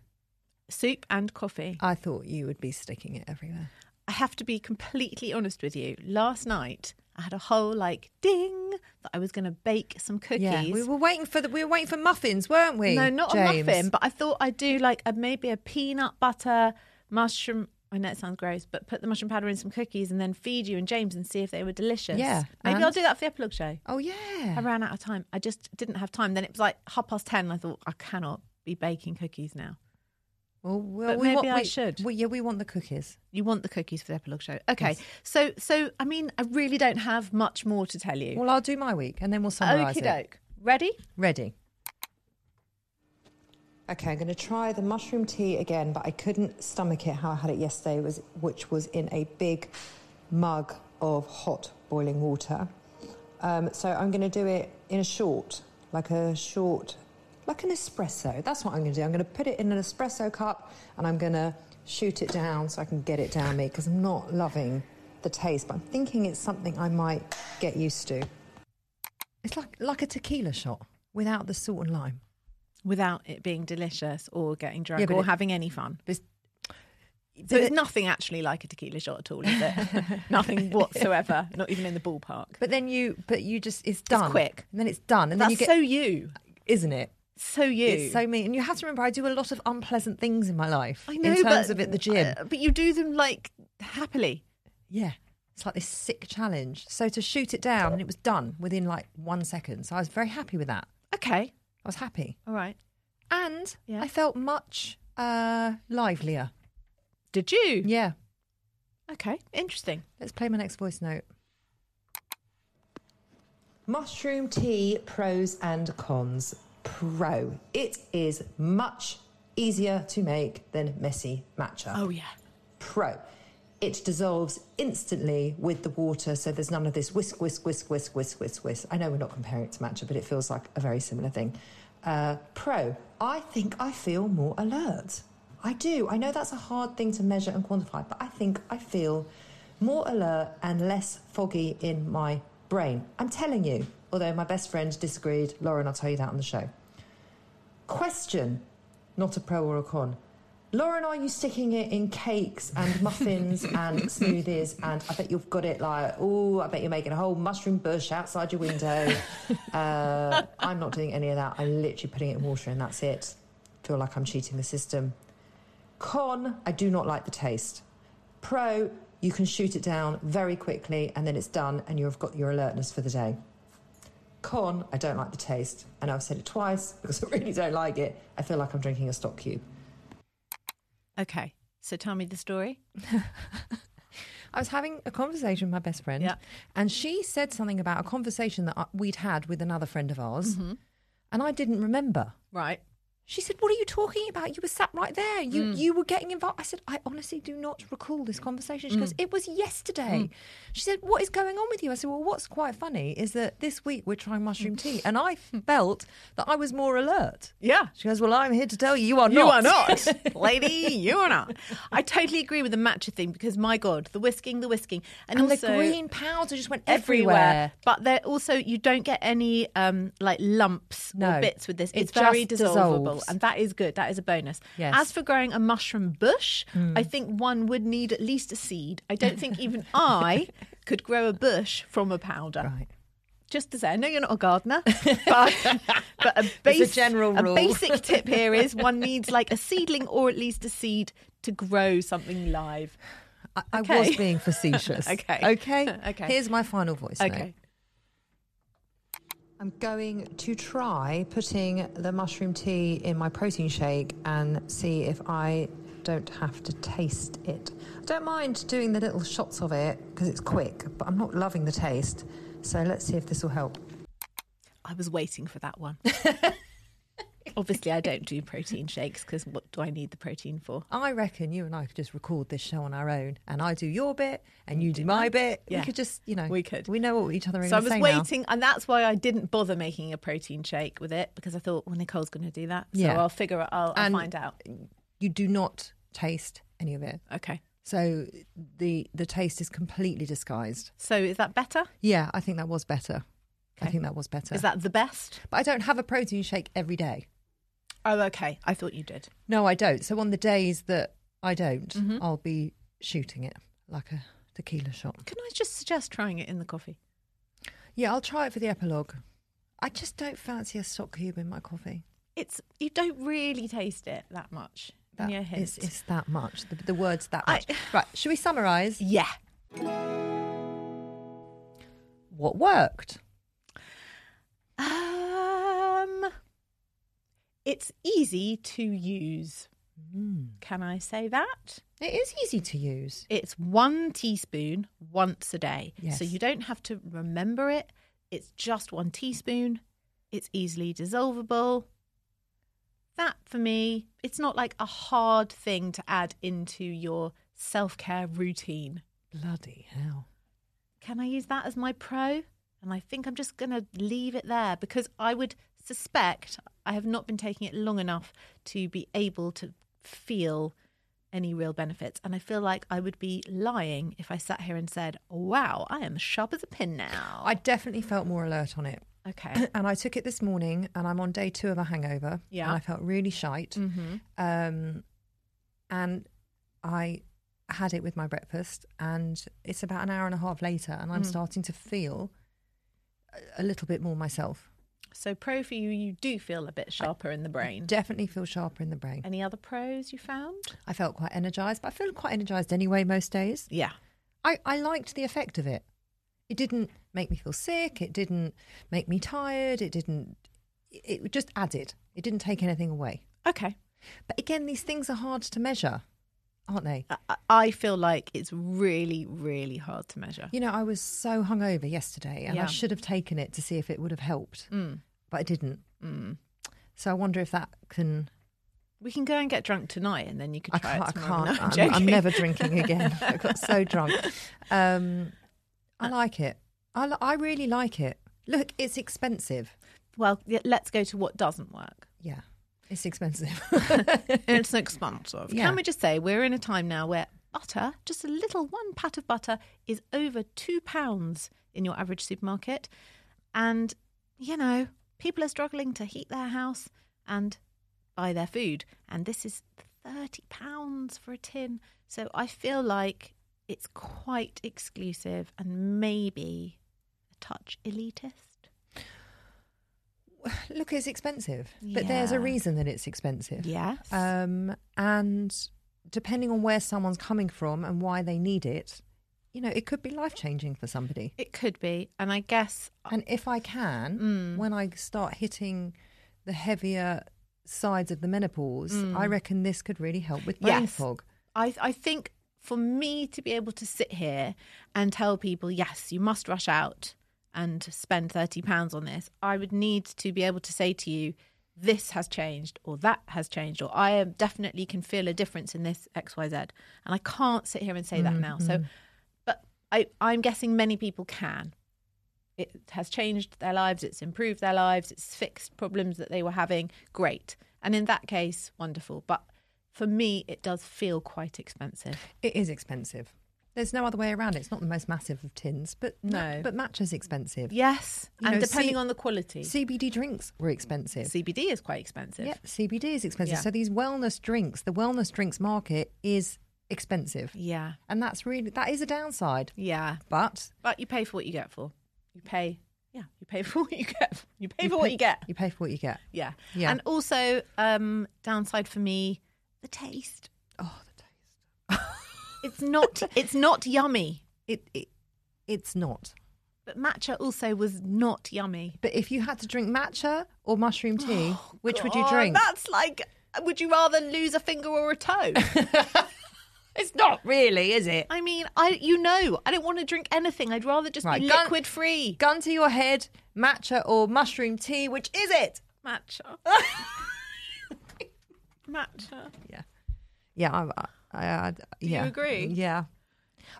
Soup and coffee. I thought you would be sticking it everywhere. I have to be completely honest with you. Last night, I had a whole like ding that I was going to bake some cookies. Yeah, we were waiting for the, we were waiting for muffins, weren't we? No, not James? a muffin, but I thought I'd do like a, maybe a peanut butter mushroom. I know it sounds gross, but put the mushroom powder in some cookies and then feed you and James and see if they were delicious. Yeah, maybe and? I'll do that for the epilogue show. Oh yeah. I ran out of time. I just didn't have time. Then it was like half past ten. And I thought I cannot be baking cookies now. Well, well we maybe want, I we- should. we- yeah, we want the cookies. You want the cookies for the epilogue show, okay? Yes. So, so I mean, I really don't have much more to tell you. Well, I'll do my week and then we'll summarise Okie it. doke. Ready? Ready. Okay, I'm going to try the mushroom tea again, but I couldn't stomach it how I had it yesterday, which was in a big mug of hot boiling water. Um, so I'm going to do it in a short, like a short, like an espresso. That's what I'm going to do. I'm going to put it in an espresso cup and I'm going to shoot it down so I can get it down me because I'm not loving the taste, but I'm thinking it's something I might get used to. It's like like a tequila shot without the salt and lime. Without it being delicious or getting drunk Yeah, or it- having any fun. But So it's it- nothing actually like a tequila shot at all, is it? (laughs) nothing whatsoever. Not even in the ballpark. But then you, but you just it's done quick. and then it's done, and then That's you get, so you. isn't it? So you. It's so me, and you have to remember I do a lot of unpleasant things in my life. I know, in terms but, of it, the gym. uh, but you do them like happily. yeah, it's like this sick challenge. So to shoot it down, and it was done within like one second. So I was very happy with that. Okay. I was happy, All right. and Yeah. I felt much uh, livelier. Did you? Yeah. Okay. Interesting. Let's play my next voice note. Mushroom tea pros and cons. Pro. It is much easier to make than messy matcha. Oh yeah. Pro. It dissolves instantly with the water, so there's none of this whisk, whisk, whisk, whisk, whisk, whisk, whisk. I know we're not comparing it to matcha, but it feels like a very similar thing. Uh, pro. I think I feel more alert. I do. I know that's a hard thing to measure and quantify, but I think I feel more alert and less foggy in my brain. I'm telling you, although my best friend disagreed. Lauren, I'll tell you that on the show. Question, not a pro or a con. Lauren, are you sticking it in cakes and muffins (laughs) and smoothies? And I bet you've got it like, oh, I bet you're making a whole mushroom bush outside your window. (laughs) Uh, I'm not doing any of that. I'm literally putting it in water and that's it. Feel like I'm cheating the system. Con, I do not like the taste. Pro, you can shoot it down very quickly and then it's done and you've got your alertness for the day. Con, I don't like the taste. And I've said it twice because I really don't like it. I feel like I'm drinking a stock cube. Okay. So tell me the story. (laughs) I was having a conversation with my best friend, Yeah. and she said something about a conversation that we'd had with another friend of ours, mm-hmm. and I didn't remember. Right. She said, "What are you talking about? You were sat right there. You Mm. you were getting involved." I said, "I honestly do not recall this conversation." She goes, Mm. "It was yesterday." She said, "What is going on with you?" I said, "Well, what's quite funny is that this week we're trying mushroom tea, and I (laughs) felt that I was more alert." Yeah. She goes, "Well, I'm here to tell you, you are not. You are not, (laughs) lady. You are not. I totally agree with the matcha thing because my god, the whisking, the whisking, and, And also the green powder just went everywhere. everywhere. But there also you don't get any um like lumps No. or bits with this. It It's very dissolvable, and that is good. That is a bonus. Yes. As for growing a mushroom bush, hmm. I think one would need at least a seed. I don't think even (laughs) I could grow a bush from a powder. Right. Just to say, I know you're not a gardener, (laughs) but, but a, base, rule. a basic tip here is one (laughs) needs like a seedling or at least a seed to grow something live. I, I was being facetious. Okay. Okay. Okay. Here's my final voice. note. I'm going to try putting the mushroom tea in my protein shake and see if I don't have to taste it. I don't mind doing the little shots of it because it's quick, but I'm not loving the taste. So let's see if this will help. I was waiting for that one. (laughs) Obviously, I don't do protein shakes because what do I need the protein for? I reckon you and I could just record this show on our own, and I do your bit, and you do my bit. Yeah. We could just, you know, We could. We know what each other are So I was say now. waiting, and that's why I didn't bother making a protein shake with it because I thought, well, Nicole's going to do that. So Yeah. I'll figure it. I'll, I'll find out. You do not taste any of it, Okay. so the the taste is completely disguised. So is that better? Yeah, I think that was better. I think that was better. Is that the best? But I don't have a protein shake every day. Oh, okay. I thought you did. No, I don't. So on the days that I don't, Mhm. I'll be shooting it like a tequila shot. Can I just suggest trying it in the coffee? Yeah, I'll try it for the epilogue. I just don't fancy a stock cube in my coffee. It's you don't really taste it that much. in That your hint. it's, it's that much. The, the words that I- much. right. Should we summarise? yeah. What worked? It's easy to use. Mm. Can I say that? It is easy to use. It's one teaspoon once a day. Yes. So you don't have to remember it. It's just one teaspoon. It's easily dissolvable. That for me, it's not like a hard thing to add into your self care routine. Bloody hell. Can I use that as my pro? And I think I'm just going to leave it there because I would suspect I have not been taking it long enough to be able to feel any real benefits. And I feel like I would be lying if I sat here and said, wow, I am sharp as a pin now. I definitely felt more alert on it. okay. (clears throat) and I took it this morning, and I'm on day two of a hangover. Yeah. and I felt really shite. hmm Um, and I had it with my breakfast, and it's about an hour and a half later, and I'm Mm. starting to feel a little bit more myself. So, pro for you, you do feel a bit sharper in the brain. Definitely feel sharper in the brain. Any other pros you found? I felt quite energized, but I feel quite energized anyway most days. Yeah. I, I liked the effect of it. It didn't make me feel sick. It didn't make me tired. It didn't. It just added. It didn't take anything away. Okay. But again, these things are hard to measure, aren't they? I- I feel like it's really, really hard to measure. You know, I was so hungover yesterday, and Yeah. I should have taken it to see if it would have helped, Mm. but I didn't. Mm. So I wonder if that can. We can go and get drunk tonight, and then you could I try can't. I it tomorrow. can't. No, I'm, joking. I'm never drinking again. (laughs) I got so drunk. Um, I like it. I, I really like it. Look, it's expensive. Well, let's go to what doesn't work. Yeah, it's expensive. (laughs) it's expensive. Yeah. Can we just say we're in a time now where butter, just a little one pat of butter, is over two pounds in your average supermarket, and you know people are struggling to heat their house and buy their food, and this is thirty pounds for a tin. So I feel like it's quite exclusive and maybe a touch elitist. (sighs) Look, it's expensive, but there's a reason that it's expensive. Yes. Um, and depending on where someone's coming from and why they need it, you know, it could be life changing for somebody. it could be, and I guess And if I can, Mm. when I start hitting the heavier sides of the menopause, Mm. I reckon this could really help with brain Yes. fog. I, I think for me to be able to sit here and tell people, yes, you must rush out and spend £30 on this, I would need to be able to say to you, this has changed or that has changed or I am definitely can feel a difference in this XYZ. And I can't sit here and say that now. So, mm-hmm. but I, I'm guessing many people can. It has changed their lives, it's improved their lives, it's fixed problems that they were having. Great. And in that case, wonderful. But for me, it does feel quite expensive. It is expensive. There's no other way around it. It's not the most massive of tins, but No. but matcha's expensive. Yes. You and know, depending C- on the quality, CBD drinks were expensive. CBD is quite expensive. Yeah, CBD is expensive. Yeah. So these wellness drinks, the wellness drinks market is expensive, Yeah. and that's really that is a downside. Yeah. But But you pay for what you get for. You pay. Yeah. You pay (laughs) for what you get. You pay for pay, what you get. You pay for what you get. Yeah. Yeah. And also, um, downside for me, the taste. Oh. It's not. it's not yummy. It, it it's not. But matcha also was not yummy. But if you had to drink matcha or mushroom tea, (gasps) oh, which would you drink? That's like. Would you rather lose a finger or a toe? (laughs) It's not really, is it? I mean, I you know, I don't want to drink anything. I'd rather just Right, be gun- liquid free. Gun to your head, matcha or mushroom tea, which is it? Matcha. (laughs) Matcha. Yeah, yeah, I, I, I, Do you agree? Yeah,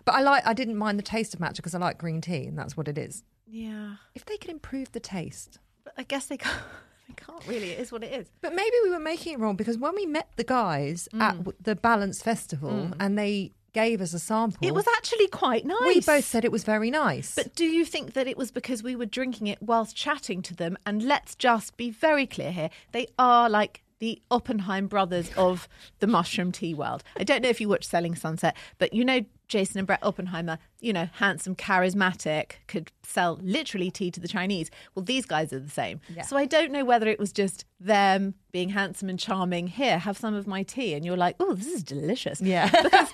but I like. I didn't mind the taste of matcha because I like green tea, and that's what it is. Yeah. If they could improve the taste, But I guess they can't. (laughs) They can't really. It is what it is. but maybe we were making it wrong because when we met the guys Mm. at the Balance Festival and they gave us a sample. It was actually quite nice. We both said it was very nice. But do you think that it was because we were drinking it whilst chatting to them? And let's just be very clear here. They are like the Oppenheim brothers of the mushroom tea world. I don't know if you watch Selling Sunset, but you know Jason and Brett Oppenheimer, you know, handsome, charismatic, could sell literally tea to the Chinese. Well, these guys are the same. Yeah. So I don't know whether it was just them being handsome and charming. Here, have some of my tea. And you're like, oh, this is delicious. Yeah. (laughs) Because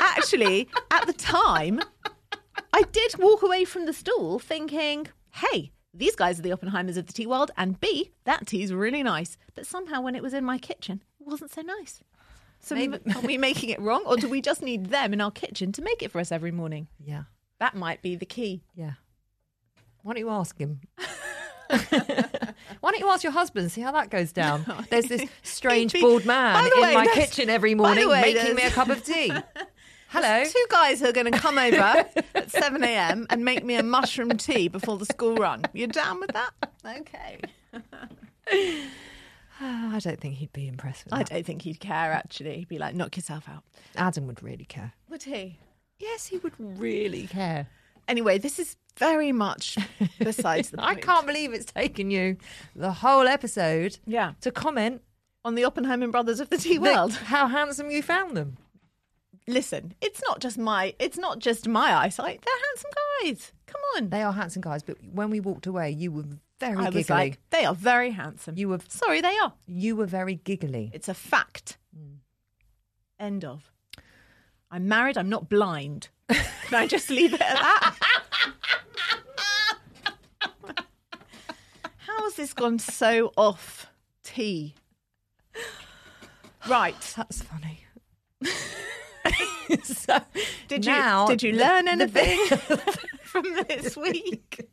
actually, at the time, I did walk away from the stall thinking, hey, these guys are the Oppenheimers of the tea world, and B, that tea's really nice. But somehow, when it was in my kitchen, it wasn't so nice. So, Maybe- are we making it wrong, or do we just need them in our kitchen to make it for us every morning? yeah, That might be the key. yeah. Why don't you ask him? Why don't you ask your husband? See how that goes down. (laughs) There's this (laughs) strange bald man in way, my kitchen every morning way, making me a cup of tea. (laughs) Hello. Two guys who are going to come over (laughs) at 7 a.m. and make me a mushroom tea before the school run. You're down with that? Okay. (sighs) I don't think he'd be impressed with I that. don't think he'd care, actually. He'd be like, knock yourself out. Adam would really care. Would he? Yes, he would really care. Anyway, this is very much (laughs) besides the I point. can't believe it's taken you the whole episode Yeah. to comment On the Oppenheimer brothers of the tea that- world. how handsome you found them. Listen, it's not just my it's not just my eyesight. They're handsome guys. Come on. They are handsome guys, but when we walked away, you were very I giggly. was like, they are very handsome. You were- sorry, they are. you were very giggly. It's a fact. Hmm. End of. I'm married. I'm not blind. (laughs) Can I just leave it at that? (laughs) How has this gone so off tea? (gasps) Right. That's funny. (laughs) (laughs) so Did you now, did you learn anything (laughs) from this (laughs) week?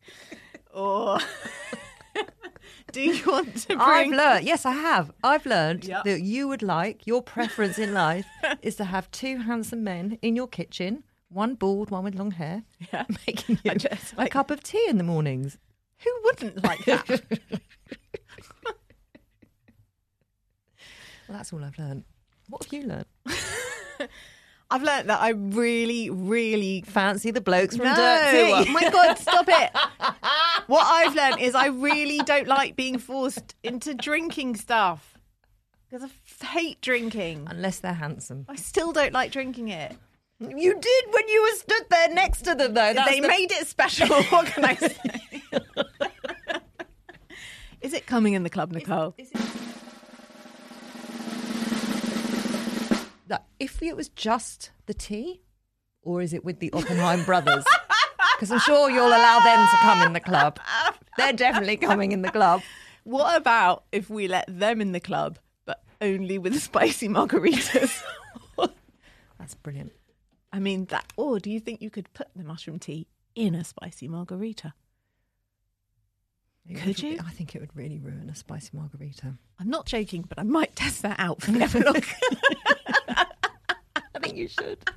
Or do you want to bring I've learned. Yes, I have. I've learned Yeah. that you would like your preference in life is to have two handsome men in your kitchen, one bald, one with long hair, Yeah. making you just a cup of tea in the mornings. Who wouldn't like that? Well, that's all I've learned. What have you learned? I've learnt that I really, really Fancy the blokes from no. Dirtea. Oh my God, stop it! (laughs) what I've learnt is I really don't like being forced into drinking stuff because I f- hate drinking. Unless they're handsome. I still don't like drinking it. You did when you were stood there next to them, though. That's they the- made it special. (laughs) What can I say? (laughs) is it coming in the club, Nicole? That if it was just the tea, or is it with the Oppenheim brothers? (laughs) Because I'm sure you'll allow them to come in the club. They're definitely coming in the club. What about if we let them in the club, but only with (laughs) spicy margaritas? (laughs) That's brilliant. I mean, that. Or do you think you could put the mushroom tea in a spicy margarita? It Could would- you? I think it would really ruin a spicy margarita. I'm not joking, but I might test that out for Never Look. I think you should.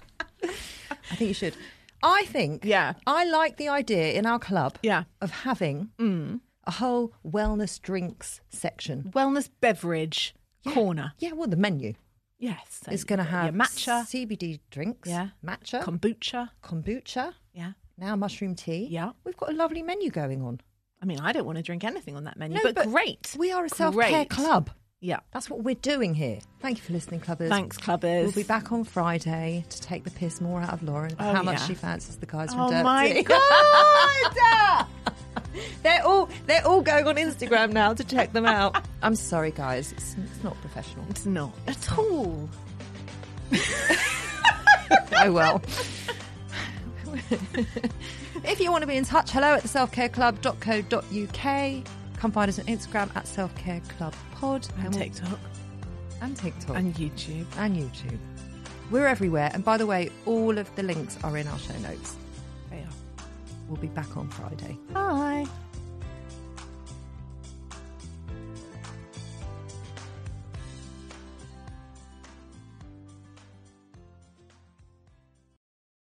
I think you should. I think. Yeah. I like the idea in our club. Yeah. Of having mm. a whole wellness drinks section. Wellness beverage corner. Yeah. Well, the menu Yes. so is going to your have matcha, CBD drinks. Yeah. Matcha. kombucha. kombucha. Yeah. Now mushroom tea. Yeah. We've got a lovely menu going on. I mean, I don't want to drink anything on that menu, No, but, but great. We are a self care Great. club. Yeah. That's what we're doing here. Thank you for listening, clubbers. Thanks, clubbers. We'll be back on Friday to take the piss more out of Lauren about Oh, how much yeah. she fancies the guys from Oh Dirt my (laughs) God! (laughs) they're all they're all going on Instagram now to check them out. (laughs) I'm sorry, guys. It's, it's not professional. it's not at all. oh well. if you want to be in touch, hello at the selfcareclub.co.uk. Come find us on Instagram at selfcareclubpod And we'll- TikTok. and TikTok And YouTube. and YouTube. We're everywhere. And by the way, all of the links are in our show notes. They are. We'll be back on Friday. Bye.